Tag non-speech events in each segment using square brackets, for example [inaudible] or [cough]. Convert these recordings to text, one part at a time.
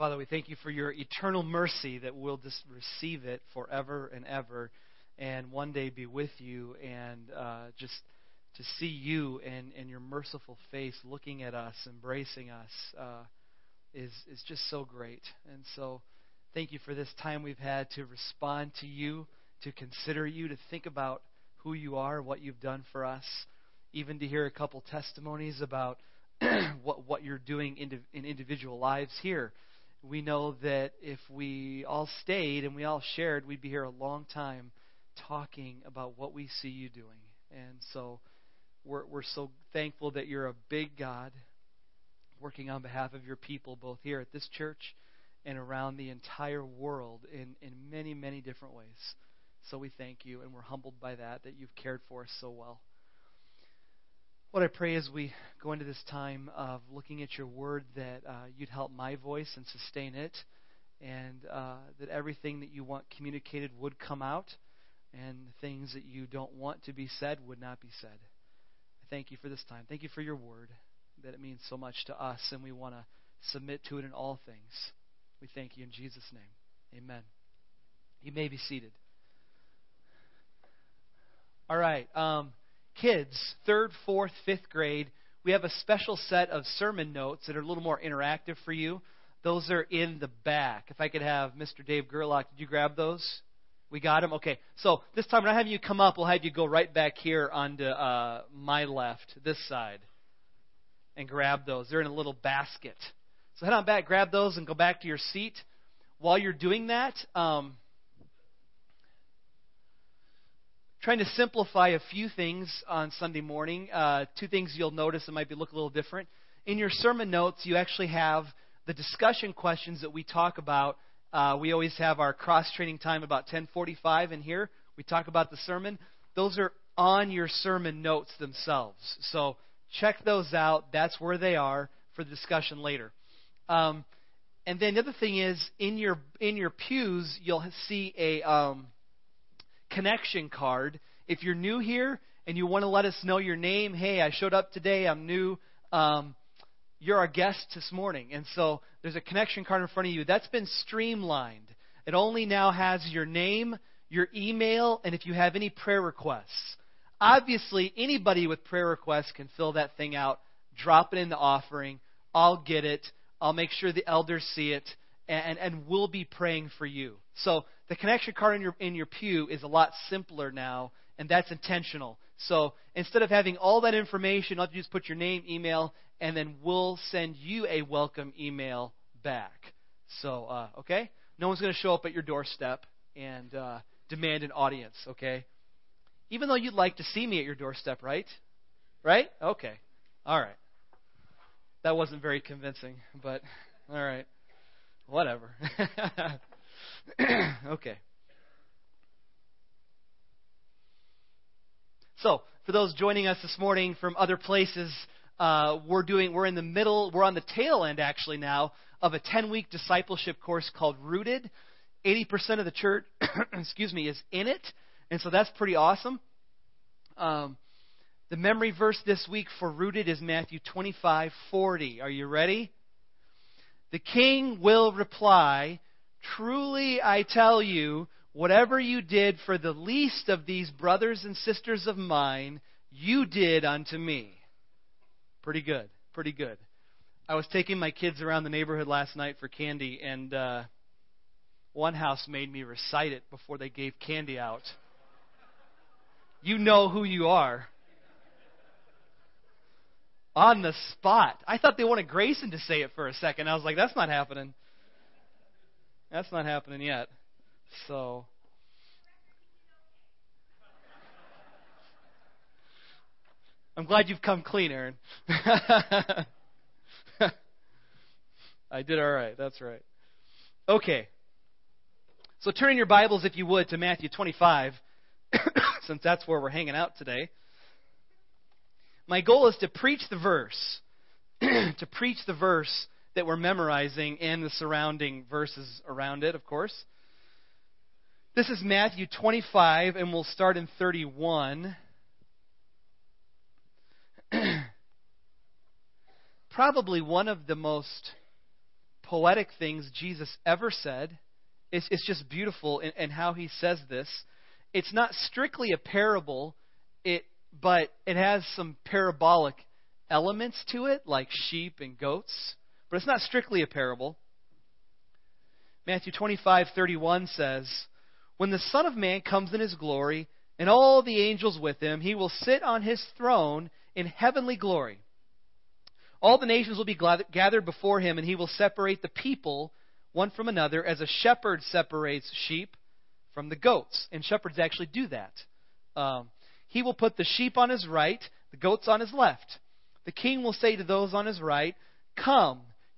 Father, we thank you for your eternal mercy that we'll just receive it forever and ever and one day be with you and uh, just to see you and, and your merciful face looking at us, embracing us, uh, is, is just so great. And so thank you for this time we've had to respond to you, to consider you, to think about who you are, what you've done for us, even to hear a couple testimonies about [clears throat] what, what you're doing in, in individual lives here we know that if we all stayed and we all shared, we'd be here a long time talking about what we see you doing. And so we're, we're so thankful that you're a big God working on behalf of your people, both here at this church and around the entire world in, in many, many different ways. So we thank you, and we're humbled by that, that you've cared for us so well. What I pray as we go into this time of looking at your word that uh, you'd help my voice and sustain it, and uh, that everything that you want communicated would come out, and things that you don't want to be said would not be said. I thank you for this time. Thank you for your word, that it means so much to us, and we want to submit to it in all things. We thank you in Jesus' name. Amen. You may be seated. All right. Um, kids, third, fourth, fifth grade, we have a special set of sermon notes that are a little more interactive for you. Those are in the back. If I could have Mr. Dave Gerlach, did you grab those? We got them? Okay. So this time, we're not having you come up. We'll have you go right back here onto uh, my left, this side, and grab those. They're in a little basket. So head on back, grab those, and go back to your seat. While you're doing that, um, trying to simplify a few things on Sunday morning. Uh, two things you'll notice that might be look a little different. In your sermon notes, you actually have the discussion questions that we talk about. Uh, we always have our cross training time about 10:45 in here. We talk about the sermon. Those are on your sermon notes themselves. So check those out. That's where they are for the discussion later. Um, and then the other thing is in your in your pews you'll see a um, connection card. If you're new here and you want to let us know your name, hey, I showed up today, I'm new. Um, you're our guest this morning. And so there's a connection card in front of you. That's been streamlined. It only now has your name, your email, and if you have any prayer requests. Obviously, anybody with prayer requests can fill that thing out, drop it in the offering. I'll get it. I'll make sure the elders see it, and, and we'll be praying for you. So the connection card in your, in your pew is a lot simpler now, and that's intentional. So instead of having all that information, I'll just put your name, email, and then we'll send you a welcome email back. So, uh, okay? No one's going to show up at your doorstep and uh, demand an audience, okay? Even though you'd like to see me at your doorstep, right? Right? Okay. All right. That wasn't very convincing, but [laughs] all right. Whatever. [laughs] [clears throat] okay. So, for those joining us this morning from other places, uh, we're doing we're in the middle, we're on the tail end actually now of a 10-week discipleship course called Rooted. 80% of the church, [clears throat] excuse me, is in it, and so that's pretty awesome. Um, the memory verse this week for Rooted is Matthew 25:40. Are you ready? The king will reply, Truly I tell you, whatever you did for the least of these brothers and sisters of mine, you did unto me. Pretty good. Pretty good. I was taking my kids around the neighborhood last night for candy, and uh, one house made me recite it before they gave candy out. You know who you are. On the spot. I thought they wanted Grayson to say it for a second. I was like, that's not happening. That's not happening yet. So. I'm glad you've come clean, Aaron. [laughs] I did all right. That's right. Okay. So turn in your Bibles, if you would, to Matthew 25, [coughs] since that's where we're hanging out today. My goal is to preach the verse, [coughs] to preach the verse that we're memorizing and the surrounding verses around it, of course. This is Matthew 25, and we'll start in 31. [clears throat] Probably one of the most poetic things Jesus ever said. It's, it's just beautiful in, in how he says this. It's not strictly a parable, it, but it has some parabolic elements to it, like sheep and goats. But it's not strictly a parable. Matthew 25:31 says, "When the Son of Man comes in his glory, and all the angels with him, he will sit on his throne in heavenly glory. All the nations will be gathered before him, and he will separate the people one from another as a shepherd separates sheep from the goats. And shepherds actually do that. Um, he will put the sheep on his right, the goats on his left. The king will say to those on his right, Come,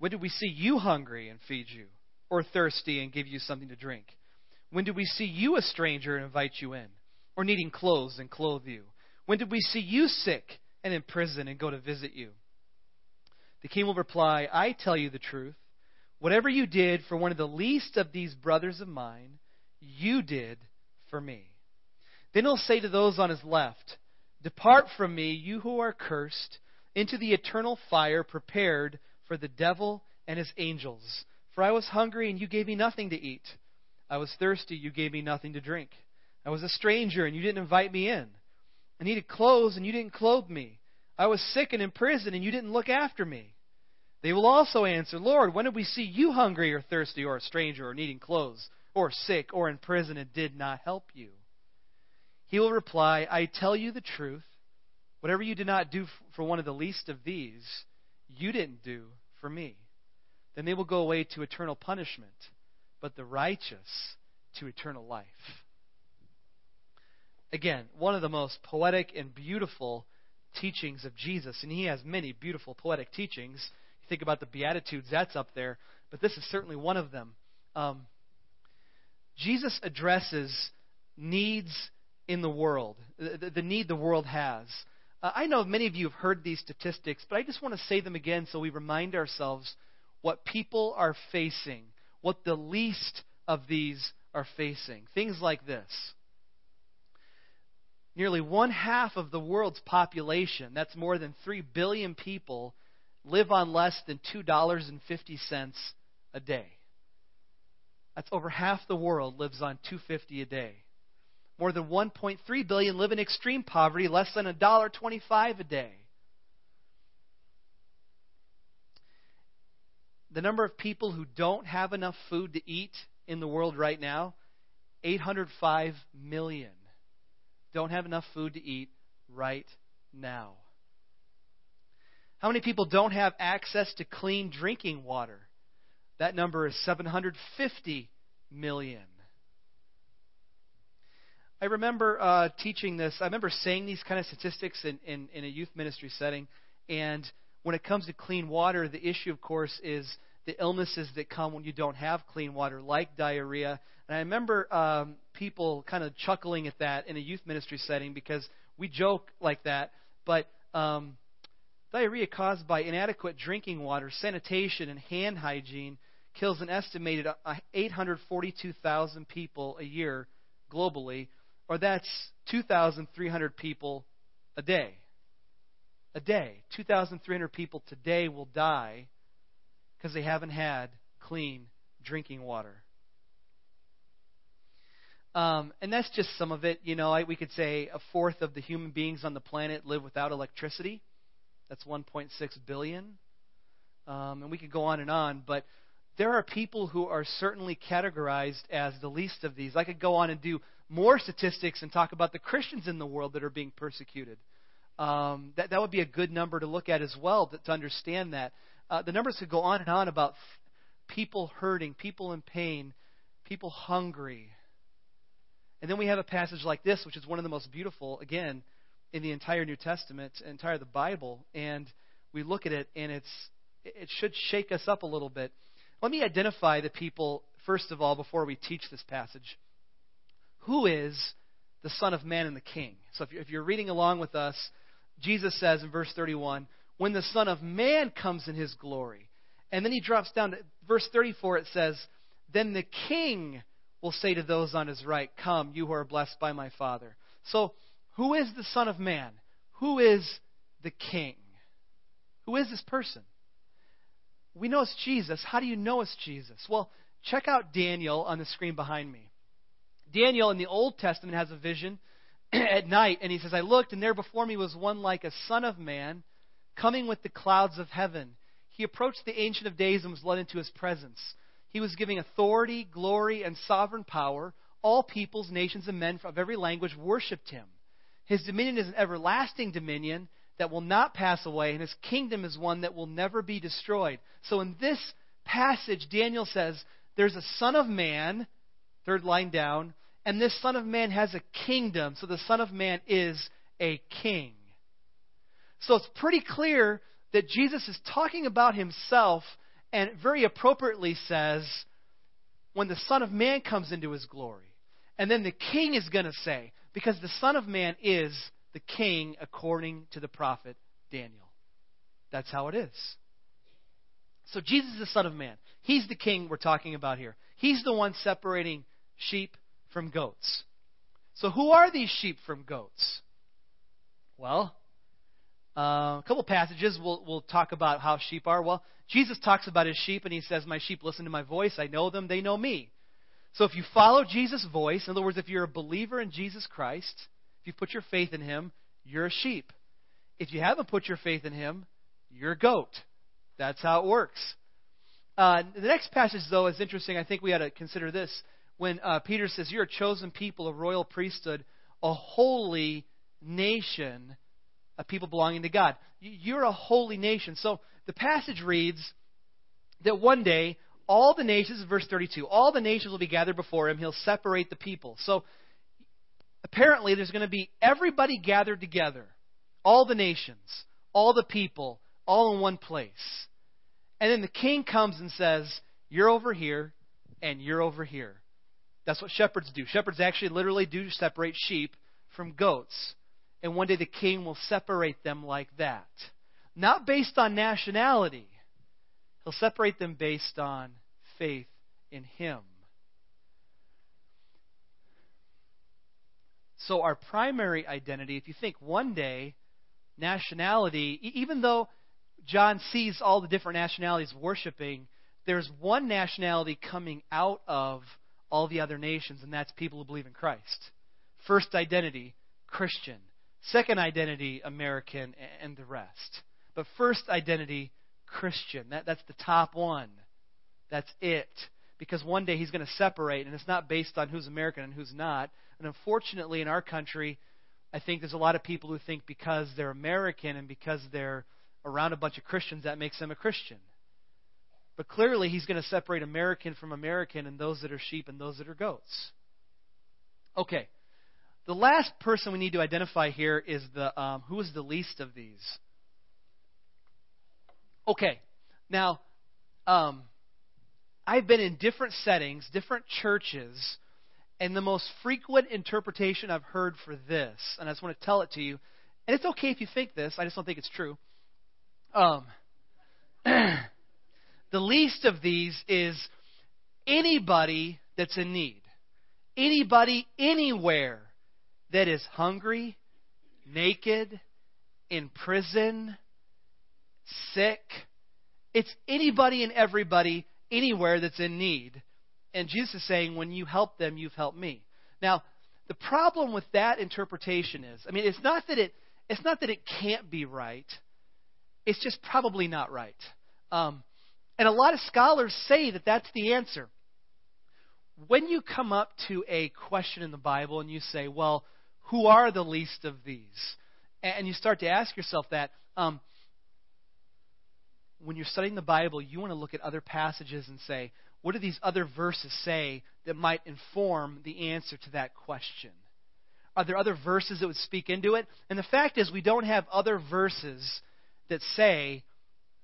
when did we see you hungry and feed you, or thirsty and give you something to drink? When did we see you a stranger and invite you in, or needing clothes and clothe you? When did we see you sick and in prison and go to visit you? The king will reply, I tell you the truth. Whatever you did for one of the least of these brothers of mine, you did for me. Then he'll say to those on his left, Depart from me, you who are cursed, into the eternal fire prepared for the devil and his angels. For I was hungry, and you gave me nothing to eat. I was thirsty, you gave me nothing to drink. I was a stranger, and you didn't invite me in. I needed clothes, and you didn't clothe me. I was sick and in prison, and you didn't look after me. They will also answer, Lord, when did we see you hungry or thirsty or a stranger or needing clothes or sick or in prison and did not help you? He will reply, I tell you the truth. Whatever you did not do for one of the least of these, you didn't do for me. Then they will go away to eternal punishment, but the righteous to eternal life. Again, one of the most poetic and beautiful teachings of Jesus, and he has many beautiful poetic teachings. You think about the Beatitudes, that's up there, but this is certainly one of them. Um, Jesus addresses needs in the world, the, the need the world has. Uh, I know many of you have heard these statistics, but I just want to say them again so we remind ourselves what people are facing, what the least of these are facing. Things like this Nearly one half of the world's population, that's more than 3 billion people, live on less than $2.50 a day. That's over half the world lives on 250 a day. More than 1.3 billion live in extreme poverty, less than $1.25 a day. The number of people who don't have enough food to eat in the world right now, 805 million don't have enough food to eat right now? How many people don't have access to clean drinking water? That number is 750 million. I remember uh, teaching this. I remember saying these kind of statistics in, in, in a youth ministry setting. And when it comes to clean water, the issue, of course, is the illnesses that come when you don't have clean water, like diarrhea. And I remember um, people kind of chuckling at that in a youth ministry setting because we joke like that. But um, diarrhea caused by inadequate drinking water, sanitation, and hand hygiene kills an estimated uh, 842,000 people a year globally, or that's 2,300 people a day. A day. 2,300 people today will die because they haven't had clean drinking water. Um, and that's just some of it. You know, I, we could say a fourth of the human beings on the planet live without electricity. That's 1.6 billion. Um, and we could go on and on, but there are people who are certainly categorized as the least of these. I could go on and do more statistics and talk about the Christians in the world that are being persecuted. Um, that, that would be a good number to look at as well to, to understand that. Uh, the numbers could go on and on about people hurting, people in pain, people hungry. And then we have a passage like this, which is one of the most beautiful, again, in the entire New Testament, entire the Bible, and we look at it, and it's it should shake us up a little bit. Let me identify the people first of all, before we teach this passage, who is the Son of Man and the King? So if you're reading along with us, Jesus says in verse 31, when the Son of Man comes in his glory. And then he drops down to verse 34, it says, Then the King will say to those on his right, Come, you who are blessed by my Father. So, who is the Son of Man? Who is the King? Who is this person? We know it's Jesus. How do you know it's Jesus? Well, check out Daniel on the screen behind me. Daniel in the Old Testament has a vision [clears throat] at night, and he says, I looked, and there before me was one like a son of man coming with the clouds of heaven. He approached the Ancient of Days and was led into his presence. He was giving authority, glory, and sovereign power. All peoples, nations, and men of every language worshipped him. His dominion is an everlasting dominion that will not pass away, and his kingdom is one that will never be destroyed. So in this passage, Daniel says, There's a Son of Man, third line down, and this Son of Man has a kingdom. So the Son of Man is a king. So it's pretty clear that Jesus is talking about himself and very appropriately says, when the Son of Man comes into his glory. And then the king is going to say, because the Son of Man is the king according to the prophet Daniel. That's how it is. So Jesus is the Son of Man. He's the king we're talking about here. He's the one separating sheep from goats. So who are these sheep from goats? Well, uh, a couple passages we'll, we'll talk about how sheep are. Well, Jesus talks about his sheep, and he says, My sheep listen to my voice. I know them, they know me. So if you follow Jesus' voice, in other words, if you're a believer in Jesus Christ, if you put your faith in him, you're a sheep. If you haven't put your faith in him, you're a goat. That's how it works. Uh, the next passage, though, is interesting. I think we ought to consider this. When uh, Peter says, You're a chosen people, a royal priesthood, a holy nation, a people belonging to God. You're a holy nation. So the passage reads that one day all the nations, verse 32, all the nations will be gathered before him. He'll separate the people. So apparently there's going to be everybody gathered together, all the nations, all the people, all in one place. And then the king comes and says, You're over here, and you're over here. That's what shepherds do. Shepherds actually literally do separate sheep from goats. And one day the king will separate them like that. Not based on nationality, he'll separate them based on faith in him. So, our primary identity, if you think one day, nationality, even though John sees all the different nationalities worshiping, there's one nationality coming out of all the other nations, and that's people who believe in Christ. First identity, Christian. Second identity, American, and the rest. But first identity, Christian. That, that's the top one. That's it. Because one day he's going to separate, and it's not based on who's American and who's not. And unfortunately, in our country, I think there's a lot of people who think because they're American and because they're around a bunch of Christians, that makes them a Christian. But clearly, he's going to separate American from American and those that are sheep and those that are goats. Okay. The last person we need to identify here is the um, who is the least of these. Okay, now um, I've been in different settings, different churches, and the most frequent interpretation I've heard for this, and I just want to tell it to you, and it's okay if you think this. I just don't think it's true. Um, [clears throat] the least of these is anybody that's in need. Anybody, anywhere that is hungry, naked, in prison, sick. It's anybody and everybody anywhere that's in need. And Jesus is saying, when you help them, you've helped me. Now, the problem with that interpretation is, I mean, it's not that it, it's not that it can't be right. It's just probably not right. Um, and a lot of scholars say that that's the answer. When you come up to a question in the Bible and you say, well, who are the least of these? And you start to ask yourself that. Um, when you're studying the Bible, you want to look at other passages and say, what do these other verses say that might inform the answer to that question? Are there other verses that would speak into it? And the fact is, we don't have other verses that say,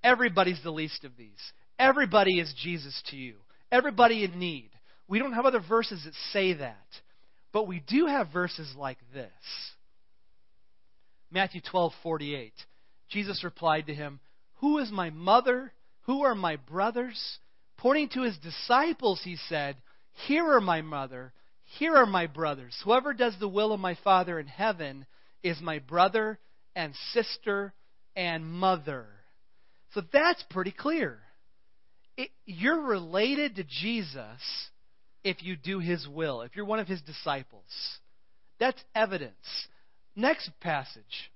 everybody's the least of these. Everybody is Jesus to you. everybody in need. We don't have other verses that say that. But we do have verses like this. Matthew 12:48. Jesus replied to him, "Who is my mother? Who are my brothers?" Pointing to his disciples, he said, "Here are my mother, here are my brothers. Whoever does the will of my Father in heaven is my brother and sister and mother." So that's pretty clear. It, you're related to Jesus if you do his will, if you're one of his disciples. That's evidence. Next passage.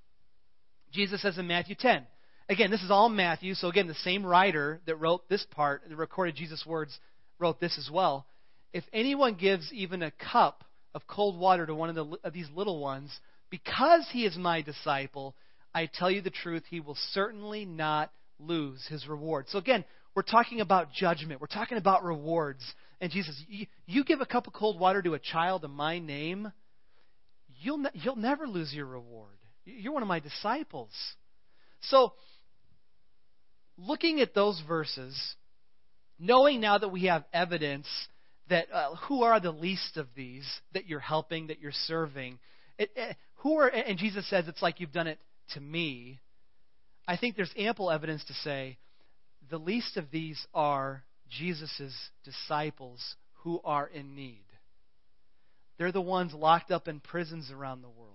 Jesus says in Matthew 10. Again, this is all Matthew, so again, the same writer that wrote this part, that recorded Jesus' words, wrote this as well. If anyone gives even a cup of cold water to one of, the, of these little ones, because he is my disciple, I tell you the truth, he will certainly not lose his reward. So again, we're talking about judgment. We're talking about rewards. And Jesus, you, you give a cup of cold water to a child in my name, you'll, ne- you'll never lose your reward. You're one of my disciples. So, looking at those verses, knowing now that we have evidence that uh, who are the least of these that you're helping, that you're serving, it, it, who are, and Jesus says it's like you've done it to me. I think there's ample evidence to say the least of these are Jesus' disciples who are in need. They're the ones locked up in prisons around the world.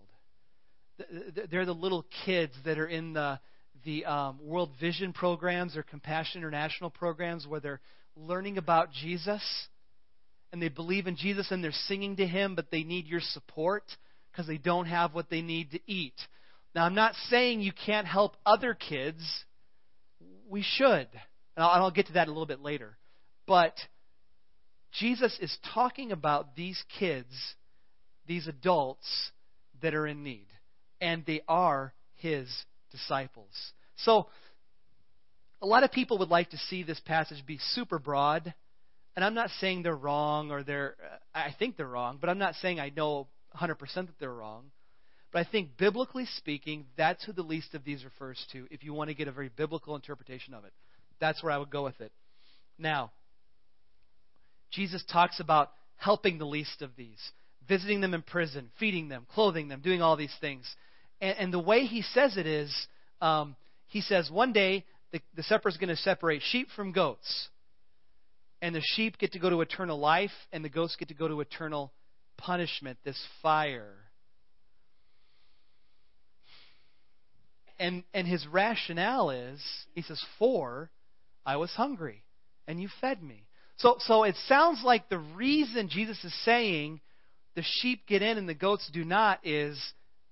They're the little kids that are in the, the um, World Vision programs or Compassion International programs where they're learning about Jesus and they believe in Jesus and they're singing to Him, but they need your support because they don't have what they need to eat. Now, I'm not saying you can't help other kids. We should. And I'll, and I'll get to that a little bit later. But Jesus is talking about these kids, these adults that are in need. And they are his disciples. So, a lot of people would like to see this passage be super broad. And I'm not saying they're wrong or they're, I think they're wrong, but I'm not saying I know 100% that they're wrong. But I think biblically speaking, that's who the least of these refers to if you want to get a very biblical interpretation of it. That's where I would go with it. Now, Jesus talks about helping the least of these, visiting them in prison, feeding them, clothing them, doing all these things. And, and the way he says it is, um, he says, one day the, the shepherd is going to separate sheep from goats. And the sheep get to go to eternal life, and the goats get to go to eternal punishment, this fire. And, and his rationale is, he says, For I was hungry, and you fed me. So, so it sounds like the reason Jesus is saying the sheep get in and the goats do not is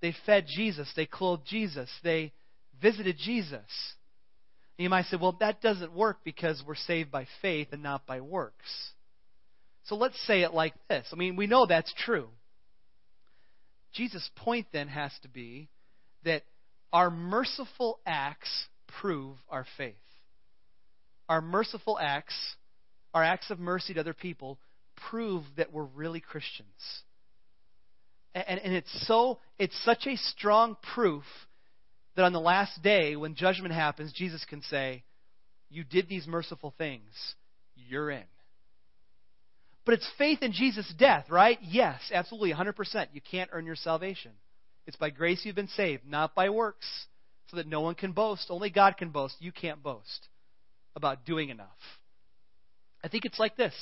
they fed Jesus, they clothed Jesus, they visited Jesus. And you might say, well, that doesn't work because we're saved by faith and not by works. So let's say it like this. I mean, we know that's true. Jesus' point then has to be that our merciful acts prove our faith. Our merciful acts our acts of mercy to other people prove that we're really Christians. And, and it's so it's such a strong proof that on the last day, when judgment happens, Jesus can say, You did these merciful things. You're in. But it's faith in Jesus' death, right? Yes, absolutely, 100%. You can't earn your salvation. It's by grace you've been saved, not by works, so that no one can boast. Only God can boast. You can't boast about doing enough. I think it's like this.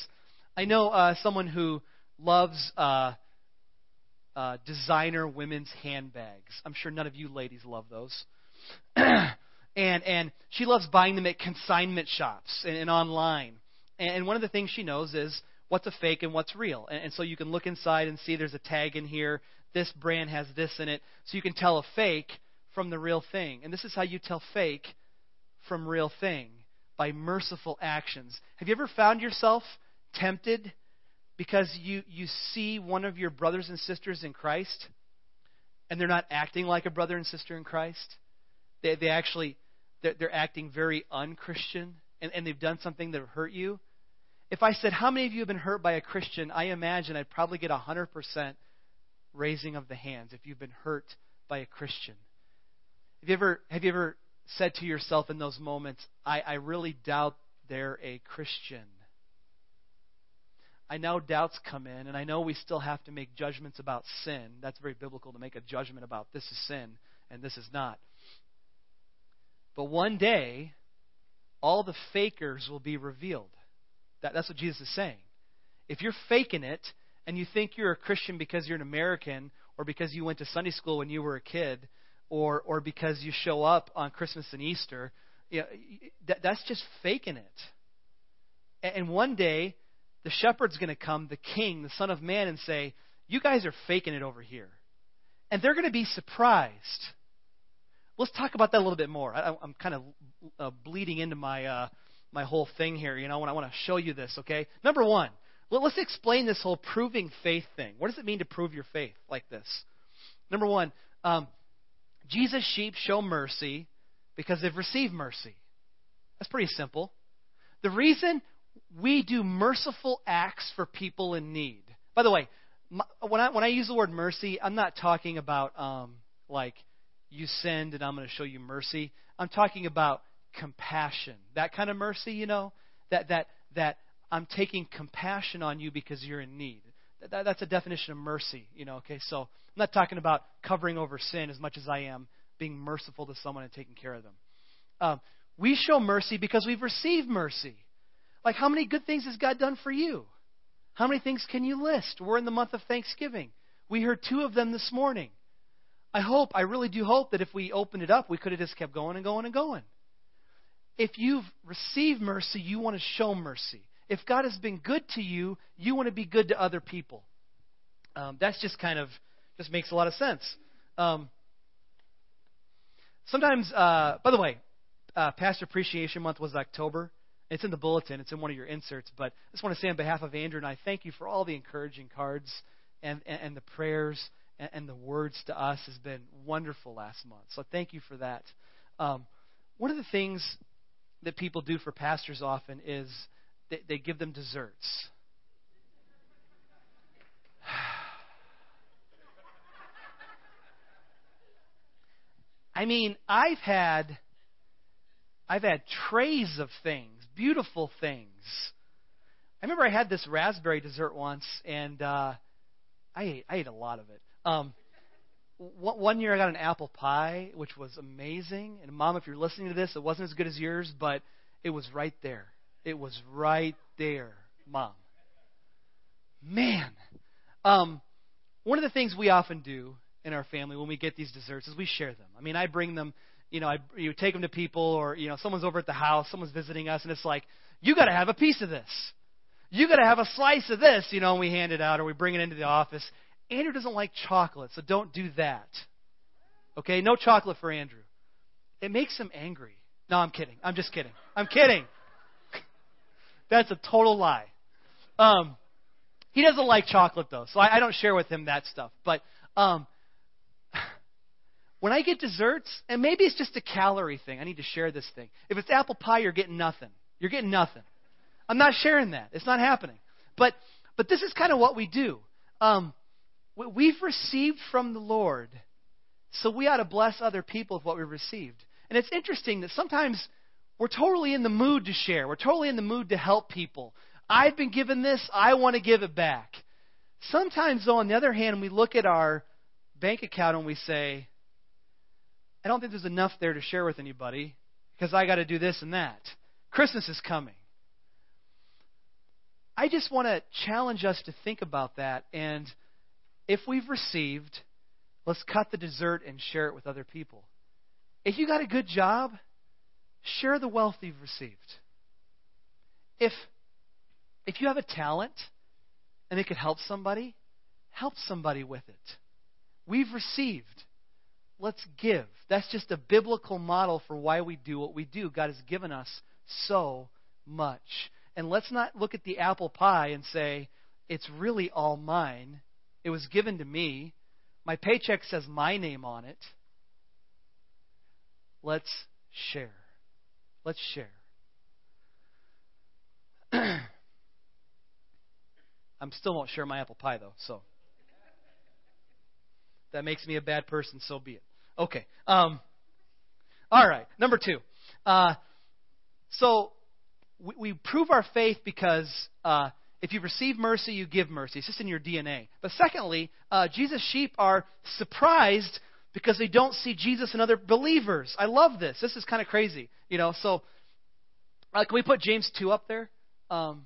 I know uh, someone who loves uh, uh, designer women's handbags. I'm sure none of you ladies love those. [clears throat] and and she loves buying them at consignment shops and, and online. And, and one of the things she knows is what's a fake and what's real. And, and so you can look inside and see there's a tag in here. This brand has this in it, so you can tell a fake from the real thing. And this is how you tell fake from real thing by merciful actions. Have you ever found yourself tempted because you, you see one of your brothers and sisters in Christ and they're not acting like a brother and sister in Christ? They, they actually, they're, they're acting very unchristian and, and they've done something that hurt you. If I said, How many of you have been hurt by a Christian? I imagine I'd probably get 100% raising of the hands if you've been hurt by a Christian. Have you ever, have you ever said to yourself in those moments, I, I really doubt they're a Christian. I know doubts come in, and I know we still have to make judgments about sin. That's very biblical to make a judgment about this is sin and this is not. But one day, all the fakers will be revealed. That, that's what Jesus is saying. If you're faking it and you think you're a Christian because you're an American or because you went to Sunday school when you were a kid or, or because you show up on Christmas and Easter, you know, that, that's just faking it. And, and one day, the shepherd's going to come, the king, the Son of Man, and say, You guys are faking it over here. And they're going to be surprised. Let's talk about that a little bit more. I, am kind of uh, bleeding into my uh, my whole thing here, you know, when I want to show you this, okay? Number one, well, let's explain this whole proving faith thing. What does it mean to prove your faith like this? Number one, um, Jesus' sheep show mercy because they've received mercy. That's pretty simple. The reason we do merciful acts for people in need. By the way, when I when I use the word mercy, I'm not talking about um, like you sinned and I'm going to show you mercy. I'm talking about compassion. That kind of mercy, you know, that that that I'm taking compassion on you because you're in need. That, that's a definition of mercy, you know. Okay, so I'm not talking about covering over sin as much as I am being merciful to someone and taking care of them. Um, we show mercy because we've received mercy. Like, how many good things has God done for you? How many things can you list? We're in the month of Thanksgiving. We heard two of them this morning. I hope, I really do hope that if we opened it up, we could have just kept going and going and going. If you've received mercy, you want to show mercy. If God has been good to you, you want to be good to other people. Um, that's just kind of just makes a lot of sense. Um, sometimes, uh, by the way, uh, Pastor Appreciation Month was October. It's in the bulletin. It's in one of your inserts. But I just want to say on behalf of Andrew and I, thank you for all the encouraging cards and, and, and the prayers and, and, the words to us has been wonderful last month. So thank you for that. Um, one of the things that people do for pastors often is they, they give them desserts. [sighs] I mean, I've had I've had trays of things, beautiful things. I remember I had this raspberry dessert once, and uh, I ate I ate a lot of it. Um, one year I got an apple pie, which was amazing. And mom, if you're listening to this, it wasn't as good as yours, but it was right there. It was right there, mom. Man, um, one of the things we often do in our family when we get these desserts is we share them. I mean, I bring them, you know, I you take them to people, or you know, someone's over at the house, someone's visiting us, and it's like, you got to have a piece of this. You got to have a slice of this, you know, and we hand it out or we bring it into the office. Andrew doesn't like chocolate, so don't do that. Okay, no chocolate for Andrew. It makes him angry. No, I'm kidding. I'm just kidding. I'm kidding. That's a total lie. Um, he doesn't like chocolate though, so I, I don't share with him that stuff. But um, when I get desserts, and maybe it's just a calorie thing. I need to share this thing. If it's apple pie, you're getting nothing. You're getting nothing. I'm not sharing that. It's not happening. But but this is kind of what we do. Um, we've received from the Lord, so we ought to bless other people with what we've received. And it's interesting that sometimes we're totally in the mood to share. We're totally in the mood to help people. I've been given this, I want to give it back. Sometimes, though, on the other hand, we look at our bank account and we say, I don't think there's enough there to share with anybody because I got to do this and that. Christmas is coming. I just want to challenge us to think about that. And if we've received, let's cut the dessert and share it with other people. If you got a good job, share the wealth you've received. If if you have a talent and it could help somebody, help somebody with it. We've received. Let's give. That's just a biblical model for why we do what we do. God has given us so much. And let's not look at the apple pie and say, it's really all mine. It was given to me. My paycheck says my name on it. Let's share. Let's share. [clears throat] I'm still won't share my apple pie, though, so. That makes me a bad person, so be it. Okay. Um, all right. Number two. Uh, so we, we, prove our faith because uh, if you receive mercy, you give mercy. It's just in your DNA. But secondly, uh, Jesus' sheep are surprised because they don't see Jesus in other believers. I love this. This is kind of crazy. You know, so uh, can we put James 2 up there? Um,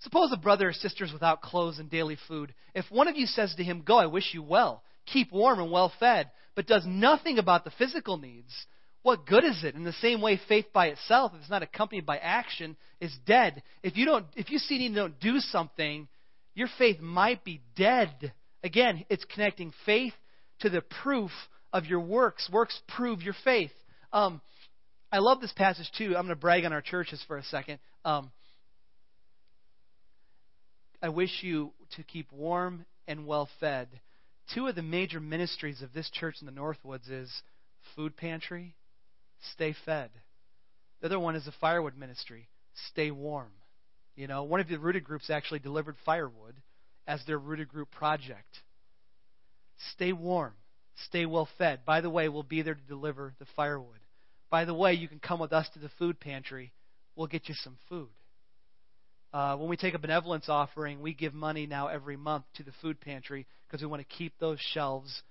suppose a brother or sister is without clothes and daily food. If one of you says to him, Go, I wish you well, keep warm and well fed, but does nothing about the physical needs, what good is it? In the same way, faith by itself, if it's not accompanied by action, is dead. If you don't, if you see need and don't do something, your faith might be dead. Again, it's connecting faith to the proof of your works. Works prove your faith. Um, I love this passage too. I'm going to brag on our churches for a second. Um, I wish you to keep warm and well fed. Two of the major ministries of this church in the Northwoods is food pantry stay fed. The other one is the firewood ministry, stay warm. You know, one of the rooted groups actually delivered firewood as their rooted group project. Stay warm, stay well fed. By the way, we'll be there to deliver the firewood. By the way, you can come with us to the food pantry. We'll get you some food. Uh, when we take a benevolence offering, we give money now every month to the food pantry because we want to keep those shelves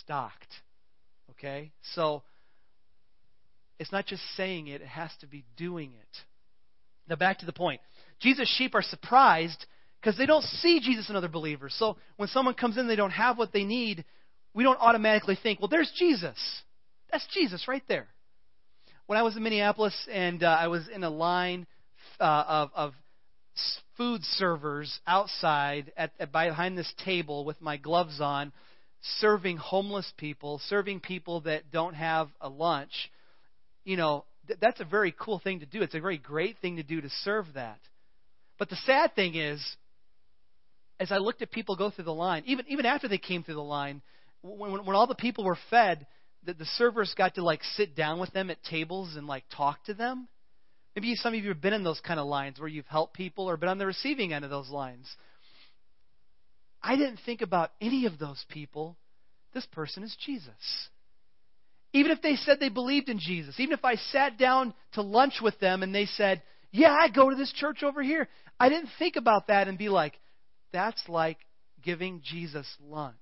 stocked. Okay? So it's not just saying it, it has to be doing it. Now, back to the point. Jesus' sheep are surprised because they don't see Jesus in other believers. So when someone comes in, they don't have what they need, we don't automatically think, well, there's Jesus. That's Jesus right there. When I was in Minneapolis and uh, I was in a line uh, of, of food servers outside at, at behind this table with my gloves on, serving homeless people, serving people that don't have a lunch you know, th- that's a very cool thing to do. It's a very great thing to do to serve that. But the sad thing is, as I looked at people go through the line, even even after they came through the line, when when, when all the people were fed, the, the servers got to like sit down with them at tables and like talk to them. Maybe some of you have been in those kind of lines where you've helped people or been on the receiving end of those lines. I didn't think about any of those people. This person is Jesus. Even if they said they believed in Jesus, even if I sat down to lunch with them and they said, Yeah, I go to this church over here, I didn't think about that and be like, That's like giving Jesus lunch.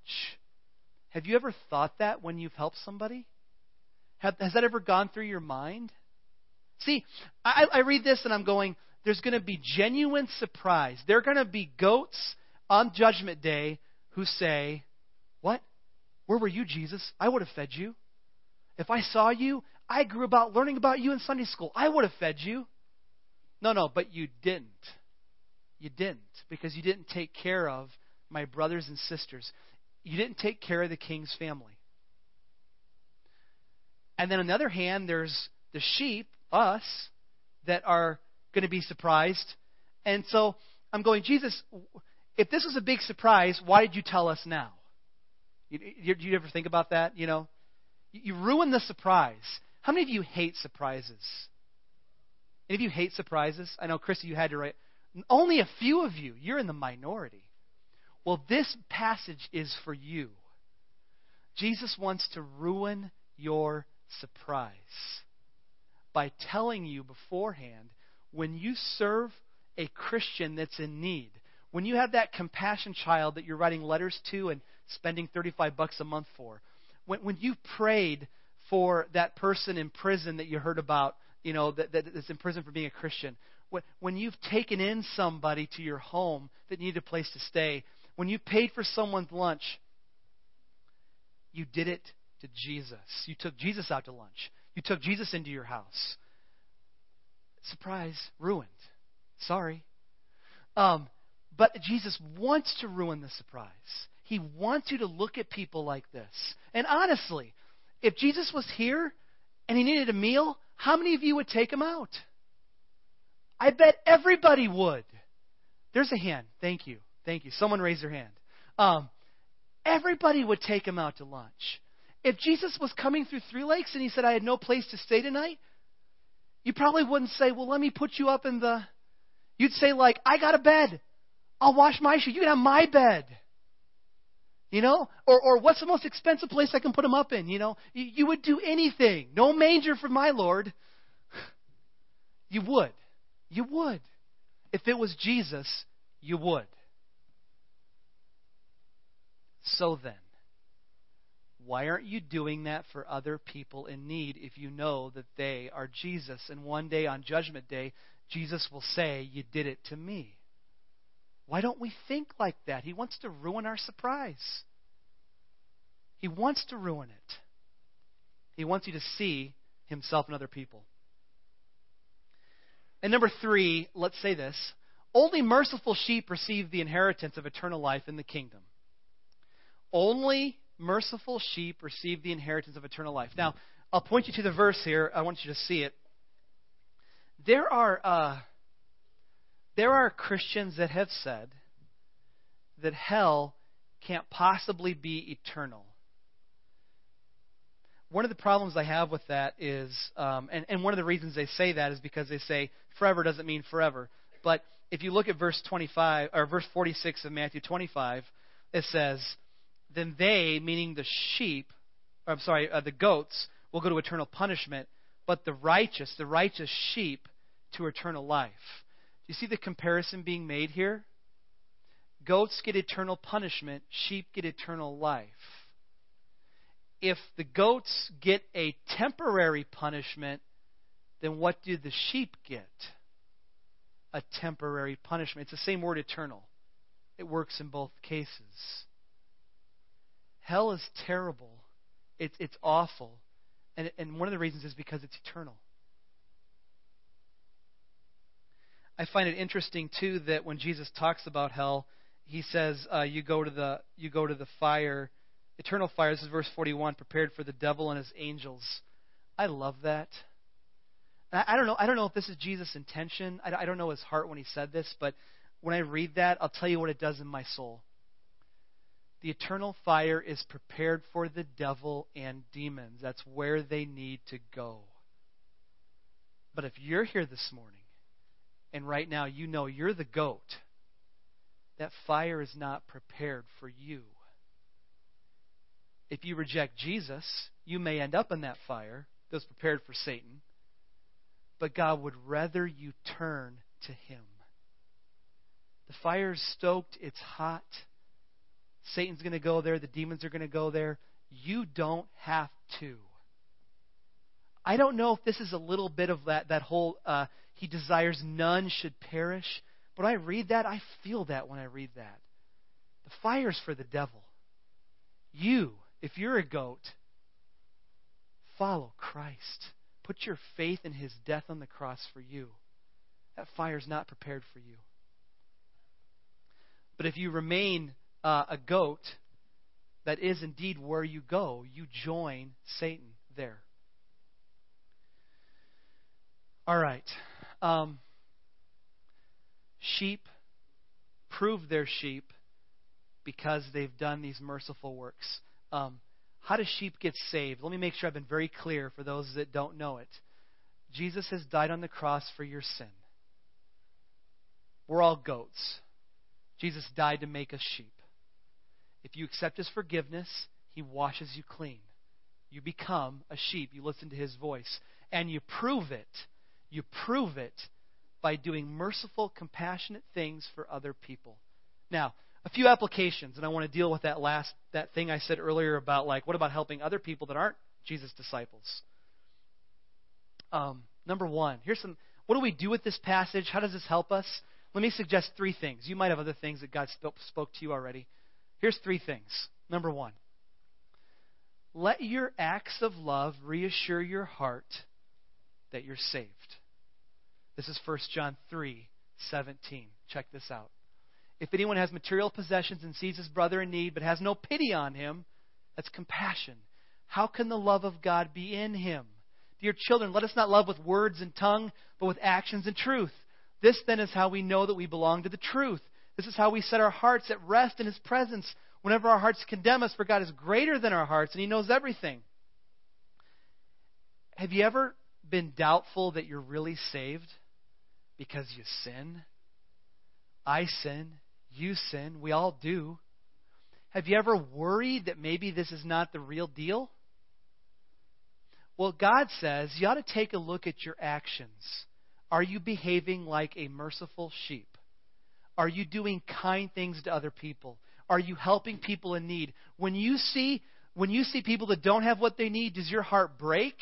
Have you ever thought that when you've helped somebody? Have, has that ever gone through your mind? See, I, I read this and I'm going, there's going to be genuine surprise. There are going to be goats on Judgment Day who say, What? Where were you, Jesus? I would have fed you. If I saw you, I grew about learning about you in Sunday school. I would have fed you. No, no, but you didn't. You didn't because you didn't take care of my brothers and sisters. You didn't take care of the king's family. And then on the other hand, there's the sheep, us, that are going to be surprised. And so I'm going, Jesus, if this was a big surprise, why did you tell us now? You, you, you ever think about that? You know, you ruin the surprise. How many of you hate surprises? Any of you hate surprises? I know, Chrissy, you had to write. Only a few of you. You're in the minority. Well, this passage is for you. Jesus wants to ruin your surprise by telling you beforehand when you serve a Christian that's in need, when you have that compassion child that you're writing letters to and spending 35 bucks a month for, when, when you prayed for that person in prison that you heard about, you know, that, that, that's in prison for being a Christian, when, you've taken in somebody to your home that needed a place to stay, when you paid for someone's lunch, you did it to Jesus. You took Jesus out to lunch. You took Jesus into your house. Surprise, ruined. Sorry. Um, but Jesus wants to ruin the surprise. He wants you to look at people like this. And honestly, if Jesus was here and he needed a meal, how many of you would take him out? I bet everybody would. There's a hand. Thank you. Thank you. Someone raised their hand. Um, everybody would take him out to lunch. If Jesus was coming through Three Lakes and he said, I had no place to stay tonight, you probably wouldn't say, Well, let me put you up in the. You'd say, like, I got a bed. I'll wash my shoes. You can have my bed. You know? Or, or what's the most expensive place I can put him up in? You know? You, you would do anything. No manger for my Lord. [laughs] You would. You would. If it was Jesus, you would. So then, why aren't you doing that for other people in need if you know that they are Jesus? And one day on Judgment Day, Jesus will say, You did it to me. Why don't we think like that? He wants to ruin our surprise. He wants to ruin it. He wants you to see himself in other people. And number three, let's say this only merciful sheep receive the inheritance of eternal life in the kingdom. Only merciful sheep receive the inheritance of eternal life. Now, I'll point you to the verse here. I want you to see it. There are uh, there are Christians that have said that hell can't possibly be eternal. One of the problems I have with that is, um, and, and one of the reasons they say that is because they say forever doesn't mean forever. But if you look at verse 25 or verse 46 of Matthew 25, it says, "Then they, meaning the sheep, or I'm sorry, uh, the goats, will go to eternal punishment, but the righteous, the righteous sheep, to eternal life." Do you see the comparison being made here? Goats get eternal punishment, sheep get eternal life. If the goats get a temporary punishment, then what do the sheep get? A temporary punishment. It's the same word, eternal. It works in both cases. Hell is terrible. It's, it's awful. And, and one of the reasons is because it's eternal. I find it interesting too that when Jesus talks about hell, he says uh, you go to the you go to the fire, eternal fire. This is verse 41, prepared for the devil and his angels. I love that. I, don't know. I don't know if this is Jesus' intention. I don't know his heart when he said this, but when I read that, I'll tell you what it does in my soul. The eternal fire is prepared for the devil and demons. That's where they need to go. But if you're here this morning and right now you know you're the goat, that fire is not prepared for you. If you reject Jesus, you may end up in that fire that's prepared for Satan, but God would rather you turn to Him. The fire's stoked, it's hot. Satan's going to go there, the demons are going to go there. You don't have to. I don't know if this is a little bit of that, that whole uh, he desires none should perish. But I read that, I feel that when I read that. The fire's for the devil. You, if you're a goat, follow Christ. Put your faith in his death on the cross for you. That fire's not prepared for you. But if you remain uh, a goat, that is indeed where you go. You join Satan there. All right. Um, sheep prove they're sheep because they've done these merciful works. Um, how do sheep get saved? Let me make sure I've been very clear for those that don't know it. Jesus has died on the cross for your sin. We're all goats. Jesus died to make us sheep. If you accept his forgiveness, he washes you clean. You become a sheep. You listen to his voice. And you prove it you prove it by doing merciful, compassionate things for other people. Now, a few applications, and I want to deal with that last that thing I said earlier about like what about helping other people that aren't Jesus' disciples? Um, number one, here's some. What do we do with this passage? How does this help us? Let me suggest three things. You might have other things that God spoke, spoke to you already. Here's three things. Number one, let your acts of love reassure your heart that you're saved. This is 1 John 3 17. Check this out. If anyone has material possessions and sees his brother in need but has no pity on him, that's compassion. How can the love of God be in him? Dear children, let us not love with words and tongue, but with actions and truth. This then is how we know that we belong to the truth. This is how we set our hearts at rest in his presence whenever our hearts condemn us, for God is greater than our hearts and he knows everything. Have you ever been doubtful that you're really saved? because you sin. I sin. You sin. We all do. Have you ever worried that maybe this is not the real deal? Well, God says you ought to take a look at your actions. Are you behaving like a merciful sheep? Are you doing kind things to other people? Are you helping people in need? When you see when you see people that don't have what they need, does your heart break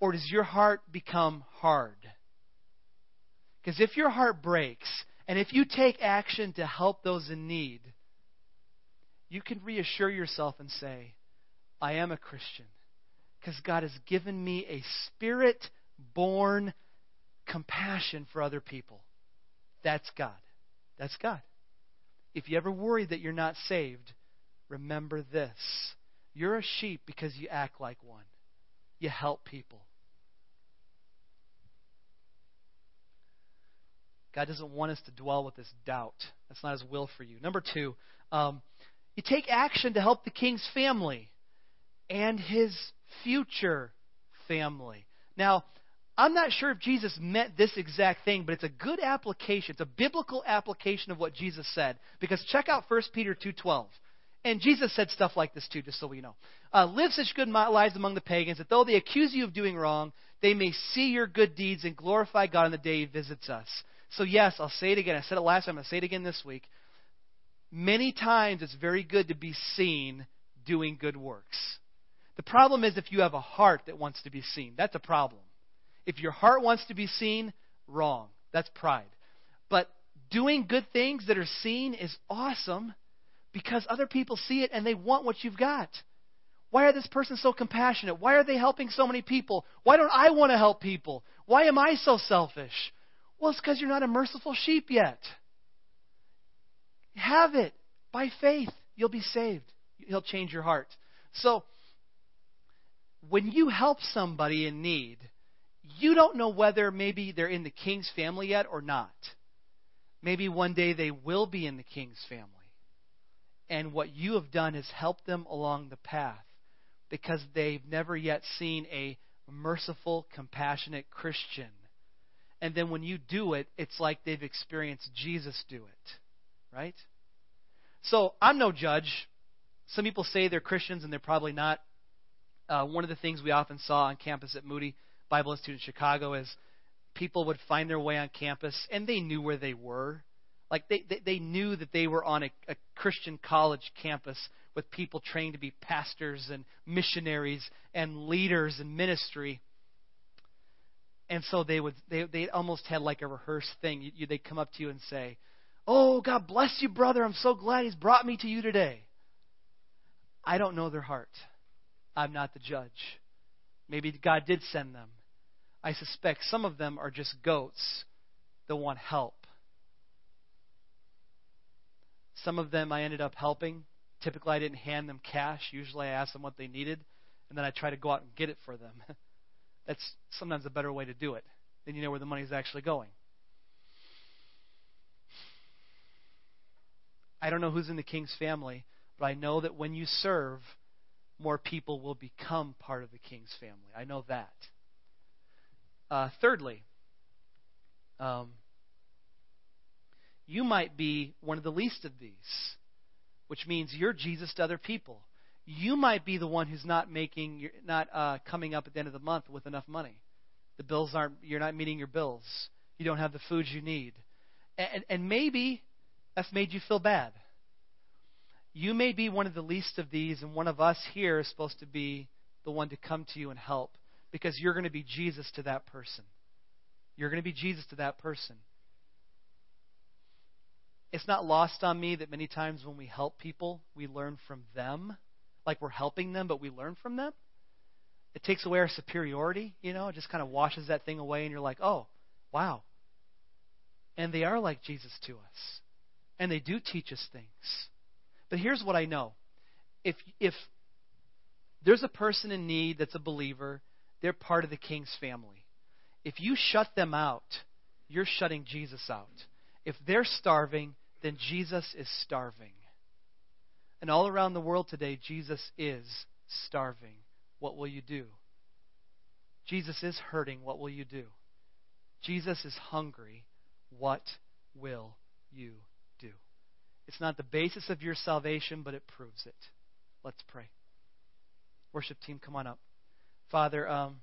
or does your heart become hard? Because if your heart breaks and if you take action to help those in need, you can reassure yourself and say, I am a Christian because God has given me a spirit born compassion for other people. That's God. That's God. If you ever worry that you're not saved, remember this. You're a sheep because you act like one. You help people. God doesn't want us to dwell with this doubt. That's not His will for you. Number two, um, you take action to help the king's family and his future family. Now, I'm not sure if Jesus meant this exact thing, but it's a good application. It's a biblical application of what Jesus said. Because check out 1 Peter 2.12. And Jesus said stuff like this too, just so we know. Uh, Live such good lives among the pagans that though they accuse you of doing wrong, they may see your good deeds and glorify God on the day He visits us. So, yes, I'll say it again. I said it last time. To say it again this week. Many times it's very good to be seen doing good works. The problem is if you have a heart that wants to be seen. That's a problem. If your heart wants to be seen, wrong. That's pride. But doing good things that are seen is awesome because other people see it and they want what you've got. Why are this person so compassionate? Why are they helping so many people? Why don't I want to help people? Why am I so selfish? Well, it's because you're not a merciful sheep yet. Have it by faith. You'll be saved. He'll change your heart. So, when you help somebody in need, you don't know whether maybe they're in the king's family yet or not. Maybe one day they will be in the king's family. And what you have done is helped them along the path because they've never yet seen a merciful, compassionate Christian. And then when you do it, it's like they've experienced Jesus do it. Right? So I'm no judge. Some people say they're Christians and they're probably not. Uh, one of the things we often saw on campus at Moody Bible Institute in Chicago is people would find their way on campus and they knew where they were. Like they, they, they knew that they were on a, a Christian college campus with people trained to be pastors and missionaries and leaders in ministry. And so they would they they almost had like a rehearsed thing. You, you, they'd come up to you and say, "Oh, God bless you, brother. I'm so glad He's brought me to you today." I don't know their heart. I'm not the judge. Maybe God did send them. I suspect some of them are just goats that want help. Some of them I ended up helping. Typically, I didn't hand them cash. Usually, I asked them what they needed, and then I try to go out and get it for them. [laughs] That's sometimes a better way to do it. Then you know where the money is actually going. I don't know who's in the king's family, but I know that when you serve, more people will become part of the king's family. I know that. Uh, thirdly, um, you might be one of the least of these, which means you're Jesus to other people you might be the one who's not making, not uh, coming up at the end of the month with enough money. The bills aren't, you're not meeting your bills. You don't have the food you need. And, and maybe that's made you feel bad. You may be one of the least of these, and one of us here is supposed to be the one to come to you and help because you're going to be Jesus to that person. You're going to be Jesus to that person. It's not lost on me that many times when we help people, we learn from them like we're helping them, but we learn from them. It takes away our superiority, you know, it just kind of washes that thing away, and you're like, oh, wow. And they are like Jesus to us. And they do teach us things. But here's what I know. If if there's a person in need that's a believer, they're part of the king's family. If you shut them out, you're shutting Jesus out. If they're starving, then Jesus is starving. And all around the world today, Jesus is starving. What will you do? Jesus is hurting. What will you do? Jesus is hungry. What will you do? It's not the basis of your salvation, but it proves it. Let's pray. Worship team, come on up. Father, um,